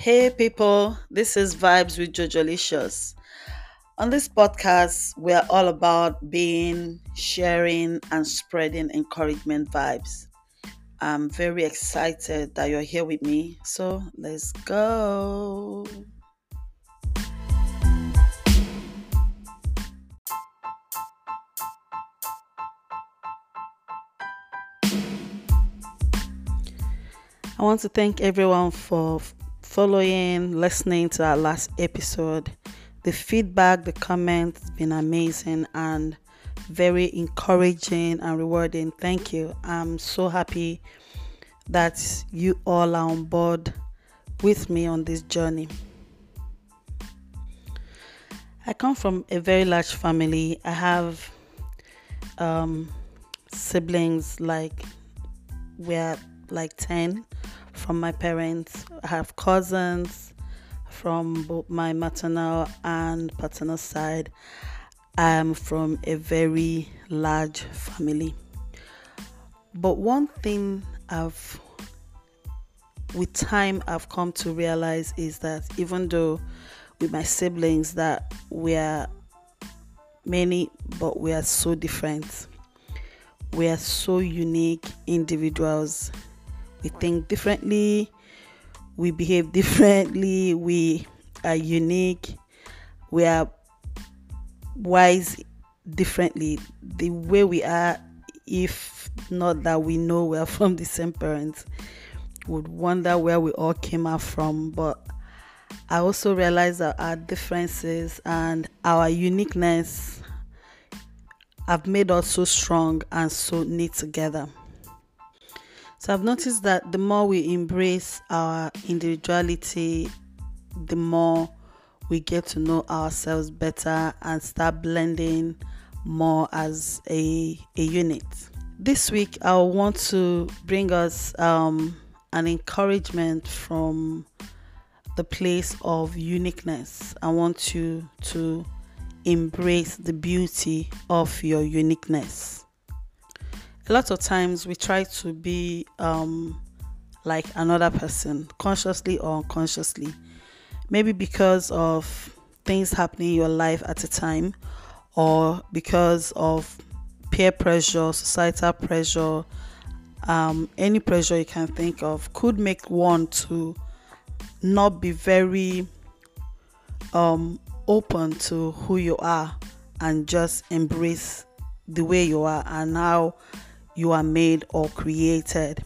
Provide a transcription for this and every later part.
Hey people, this is Vibes with Jojolicious. On this podcast, we are all about being, sharing, and spreading encouragement vibes. I'm very excited that you're here with me, so let's go. I want to thank everyone for following, listening to our last episode. The feedback, the comments been amazing and very encouraging and rewarding. Thank you. I'm so happy that you all are on board with me on this journey. I come from a very large family. I have um, siblings like we're like 10 from my parents. I have cousins from both my maternal and paternal side. I am from a very large family. But one thing I've with time I've come to realize is that even though with my siblings that we are many but we are so different. We are so unique individuals we think differently, we behave differently, we are unique, we are wise differently. The way we are, if not that we know we are from the same parents, would wonder where we all came out from. But I also realize that our differences and our uniqueness have made us so strong and so knit together. So I've noticed that the more we embrace our individuality, the more we get to know ourselves better and start blending more as a, a unit. This week, I want to bring us um, an encouragement from the place of uniqueness. I want you to embrace the beauty of your uniqueness a lot of times we try to be um, like another person, consciously or unconsciously. Maybe because of things happening in your life at a time, or because of peer pressure, societal pressure, um, any pressure you can think of, could make one to not be very um, open to who you are and just embrace the way you are and how you are made or created.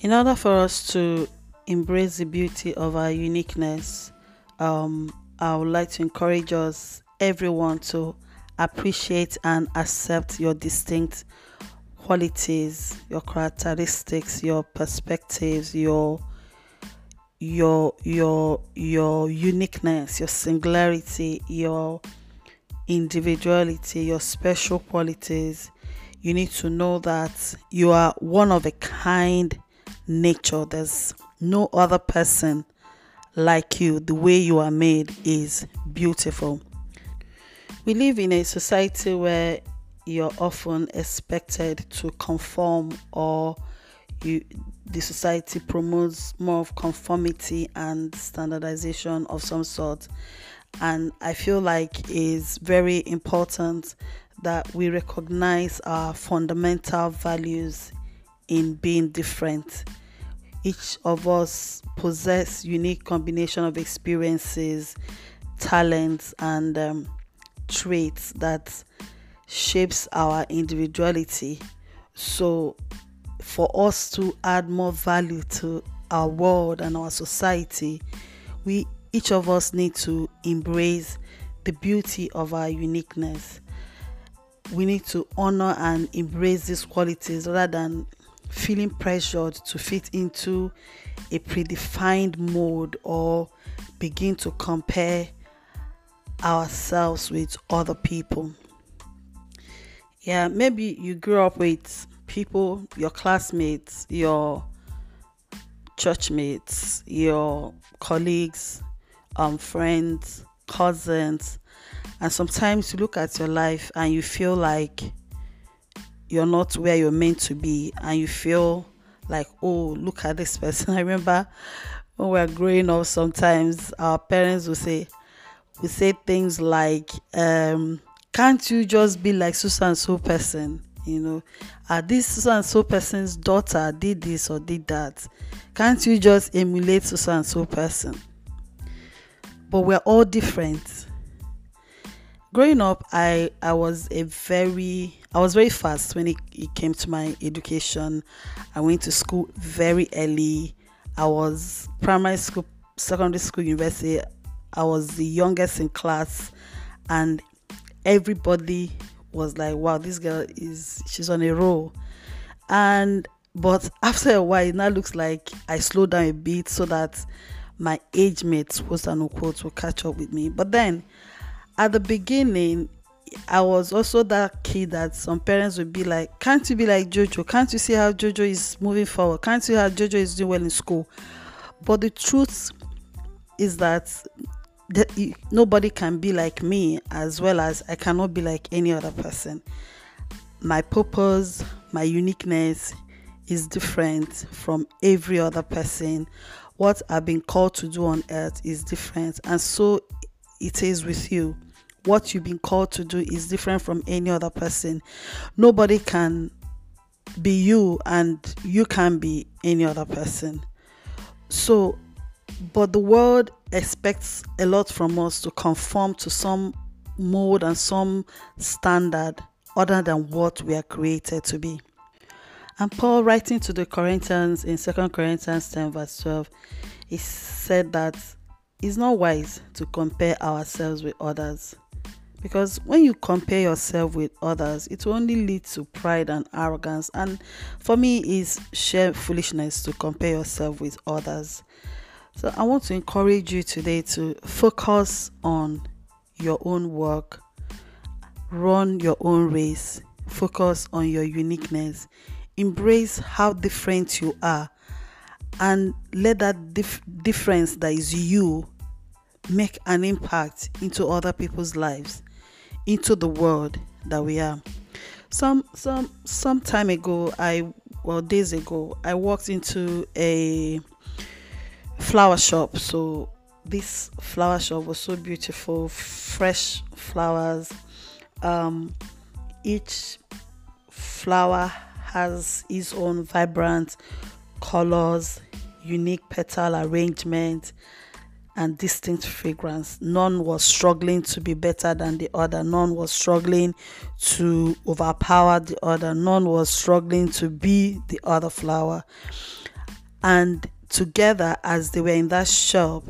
In order for us to embrace the beauty of our uniqueness, um, I would like to encourage us, everyone, to appreciate and accept your distinct qualities, your characteristics, your perspectives, your your your your uniqueness, your singularity, your individuality, your special qualities you need to know that you are one of a kind nature. There's no other person like you. The way you are made is beautiful. We live in a society where you're often expected to conform or you the society promotes more of conformity and standardization of some sort and i feel like is very important that we recognize our fundamental values in being different. Each of us possess unique combination of experiences, talents, and um, traits that shapes our individuality. So, for us to add more value to our world and our society, we each of us need to embrace the beauty of our uniqueness we need to honor and embrace these qualities rather than feeling pressured to fit into a predefined mode or begin to compare ourselves with other people. Yeah, maybe you grew up with people, your classmates, your church mates, your colleagues, um, friends, cousins, and sometimes you look at your life and you feel like you're not where you're meant to be, and you feel like, oh, look at this person. I remember when we're growing up, sometimes our parents will say, we say things like, um, can't you just be like Susan and so person? You know, uh, this Susan and so person's daughter did this or did that. Can't you just emulate Susan and so person? But we're all different. Growing up, I I was a very I was very fast when it, it came to my education. I went to school very early. I was primary school, secondary school, university. I was the youngest in class, and everybody was like, "Wow, this girl is she's on a roll." And but after a while, it now looks like I slowed down a bit so that my age mates, quote unquote, will catch up with me. But then, at the beginning, I was also that kid that some parents would be like, Can't you be like Jojo? Can't you see how Jojo is moving forward? Can't you see how Jojo is doing well in school? But the truth is that, that nobody can be like me as well as I cannot be like any other person. My purpose, my uniqueness is different from every other person. What I've been called to do on earth is different, and so it is with you what you've been called to do is different from any other person. Nobody can be you and you can be any other person. So, but the world expects a lot from us to conform to some mold and some standard other than what we are created to be. And Paul, writing to the Corinthians in 2 Corinthians 10, verse 12, he said that it's not wise to compare ourselves with others because when you compare yourself with others it will only lead to pride and arrogance. And for me it's sheer foolishness to compare yourself with others. So i want to encourage you today to focus on your own work. Run your own race. Focus on your uniqueness. Embrace how different you are. And let that dif- difference that is you make an impact into other people's lives into the world that we are. Some some some time ago, I well days ago, I walked into a flower shop. So this flower shop was so beautiful, fresh flowers. Um, each flower has its own vibrant colors, unique petal arrangement, and distinct fragrance. None was struggling to be better than the other. None was struggling to overpower the other. None was struggling to be the other flower. And together, as they were in that shop,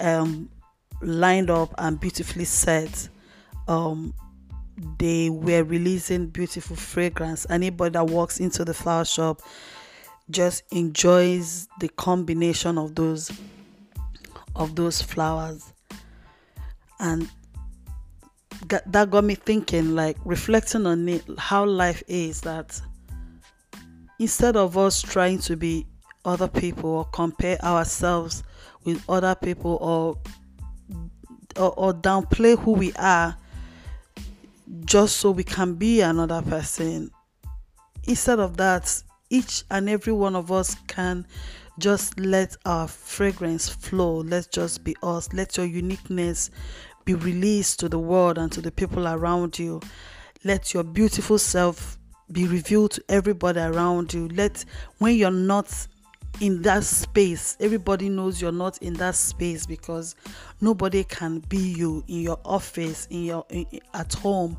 um, lined up and beautifully set, um, they were releasing beautiful fragrance. Anybody that walks into the flower shop just enjoys the combination of those of those flowers. And that got me thinking like reflecting on it how life is that instead of us trying to be other people or compare ourselves with other people or or, or downplay who we are just so we can be another person instead of that each and every one of us can just let our fragrance flow. Let's just be us. Let your uniqueness be released to the world and to the people around you. Let your beautiful self be revealed to everybody around you. Let when you're not in that space, everybody knows you're not in that space because nobody can be you in your office, in your in, at home,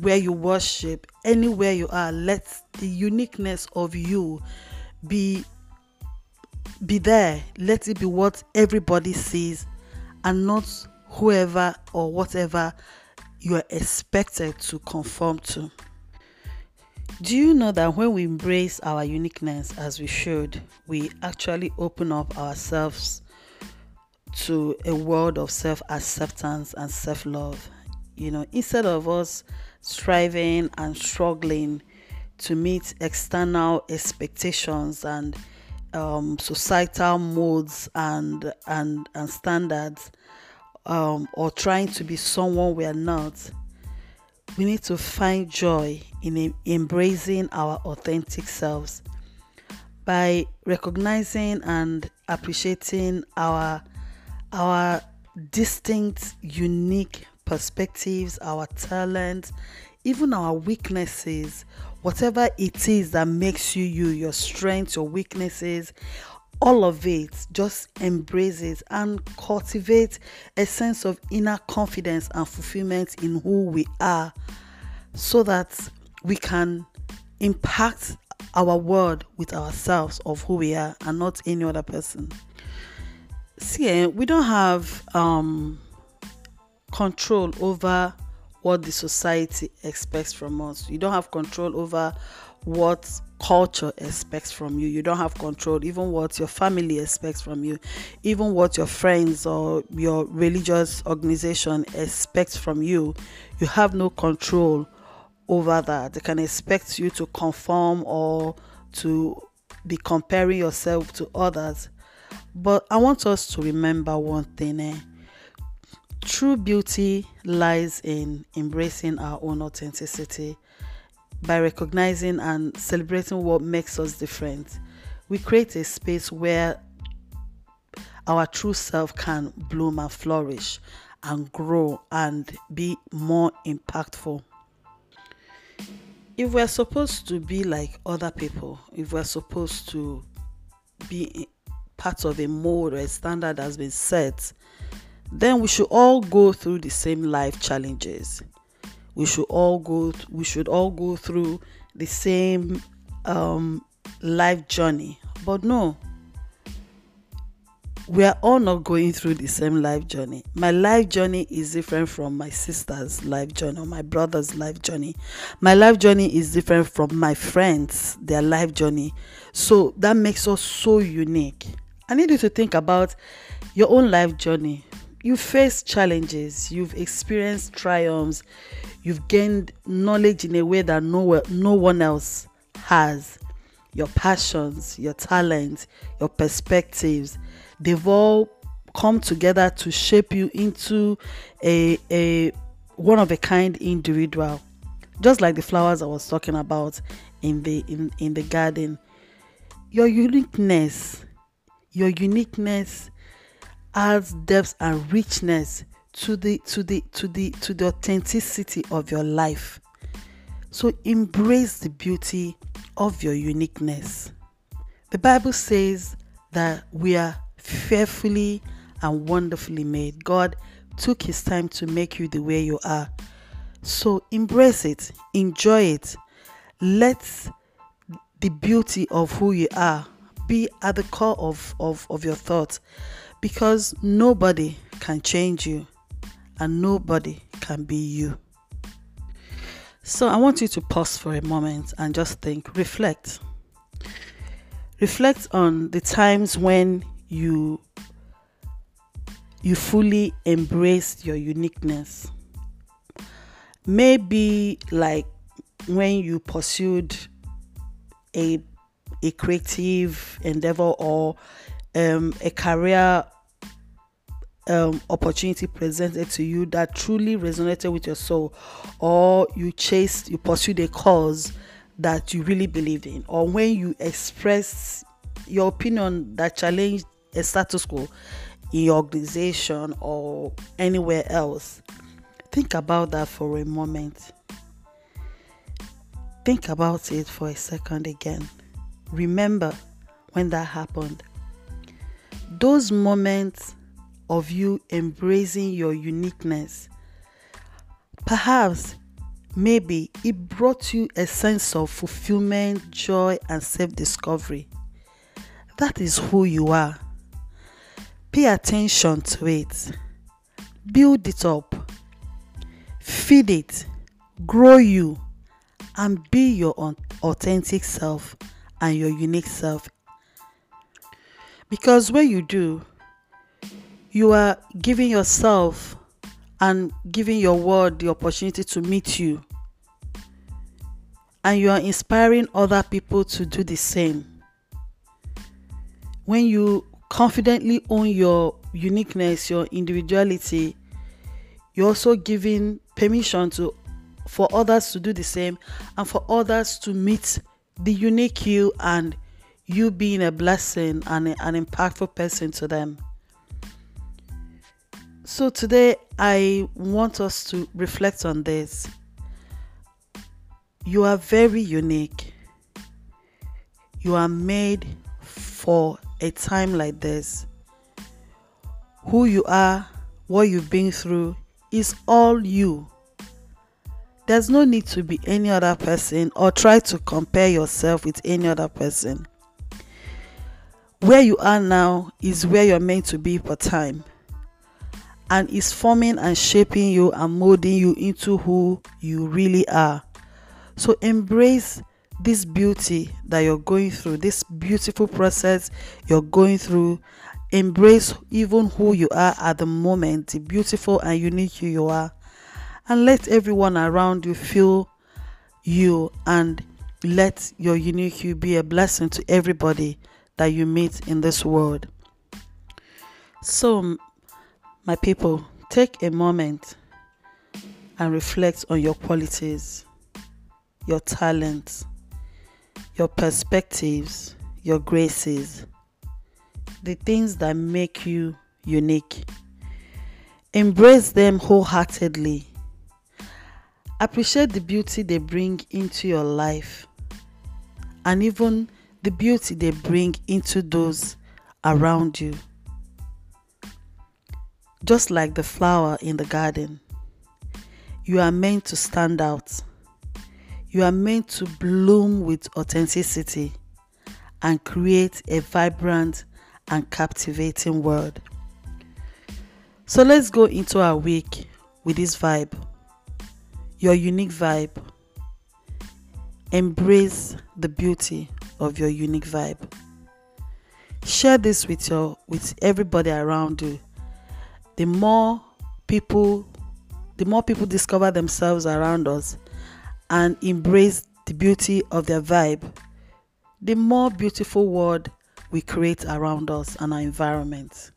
where you worship, anywhere you are. Let the uniqueness of you be be there. Let it be what everybody sees and not whoever or whatever you are expected to conform to. Do you know that when we embrace our uniqueness as we should, we actually open up ourselves to a world of self acceptance and self love? You know, instead of us striving and struggling to meet external expectations and um, societal modes and and and standards um, or trying to be someone we are not we need to find joy in embracing our authentic selves. By recognizing and appreciating our our distinct, unique perspectives, our talents, even our weaknesses, whatever it is that makes you you, your strengths, your weaknesses, all of it, just embrace it and cultivate a sense of inner confidence and fulfillment in who we are so that we can impact our world with ourselves of who we are and not any other person. See, eh, we don't have um, control over what the society expects from us. You don't have control over what culture expects from you. You don't have control even what your family expects from you, even what your friends or your religious organization expects from you. You have no control over that. They can expect you to conform or to be comparing yourself to others. But I want us to remember one thing. Eh? True beauty lies in embracing our own authenticity by recognizing and celebrating what makes us different. We create a space where our true self can bloom and flourish and grow and be more impactful. If we're supposed to be like other people, if we're supposed to be part of a mold or a standard that's been set, then we should all go through the same life challenges we should all go we should all go through the same um, life journey but no we are all not going through the same life journey. My life journey is different from my sister's life journey or my brother's life journey. My life journey is different from my friends, their life journey. So that makes us so unique. I need you to think about your own life journey you face challenges, you've experienced triumphs, you've gained knowledge in a way that no, no one else has. Your passions, your talents, your perspectives, they've all come together to shape you into a, a one of a kind individual. Just like the flowers I was talking about in the in, in the garden. Your uniqueness, your uniqueness adds depth and richness to the to the to the to the authenticity of your life. So embrace the beauty of your uniqueness. The bible says that we are fearfully and wonderfully made. God took his time to make you the way you are. So embrace it enjoy it. Let the beauty of who you are be at the core of, of, of your thoughts because nobody can change you and nobody can be you. So I want you to pause for a moment and just think, reflect. Reflect on the times when you you fully embraced your uniqueness. Maybe like when you pursued a a creative endeavor or um, a career um, opportunity presented to you that truly resonated with your soul, or you chased, you pursued a cause that you really believed in, or when you expressed your opinion that challenged a status quo in your organization or anywhere else. Think about that for a moment. Think about it for a second again. Remember when that happened. Those moments of you embracing your uniqueness. Perhaps, maybe it brought you a sense of fulfillment, joy, and self discovery. That is who you are. Pay attention to it, build it up, feed it, grow you, and be your authentic self and your unique self. Because when you do, you are giving yourself and giving your world the opportunity to meet you. And you are inspiring other people to do the same. When you confidently own your uniqueness, your individuality, you're also giving permission to for others to do the same and for others to meet the unique you and you being a blessing and an impactful person to them. So today I want us to reflect on this. You are very unique. You are made for a time like this. Who you are, what you've been through is all you. There's no need to be any other person or try to compare yourself with any other person. Where you are now is where you're meant to be for time and is forming and shaping you and molding you into who you really are. So embrace this beauty that you're going through, this beautiful process you're going through. Embrace even who you are at the moment, the beautiful and unique you, you are, and let everyone around you feel you and let your unique you be a blessing to everybody that you meet in this world. So, my people, take a moment and reflect on your qualities, your talents, your perspectives, your graces, the things that make you unique. Embrace them wholeheartedly. Appreciate the beauty they bring into your life and even the beauty they bring into those around you. Just like the flower in the garden, you are meant to stand out. You are meant to bloom with authenticity and create a vibrant and captivating world. So let's go into our week with this vibe. Your unique vibe. Embrace the beauty of your unique vibe. Share this with your with everybody around you. The more people the more people discover themselves around us and embrace the beauty of their vibe, the more beautiful world we create around us and our environment.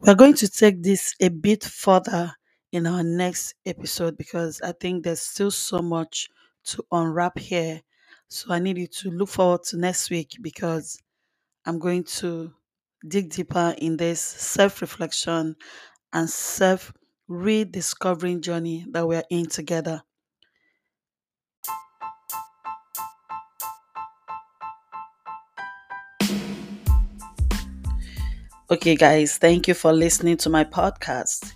We're going to take this a bit further in our next episode because I think there's still so much to unwrap here. So I need you to look forward to next week because I'm going to dig deeper in this self reflection and self rediscovering journey that we're in together. Okay, guys, thank you for listening to my podcast.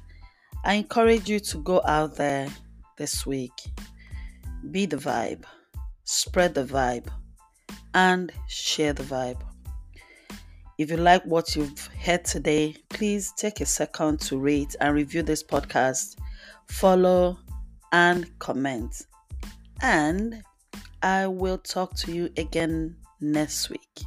I encourage you to go out there this week, be the vibe, spread the vibe, and share the vibe. If you like what you've heard today, please take a second to rate and review this podcast, follow, and comment. And I will talk to you again next week.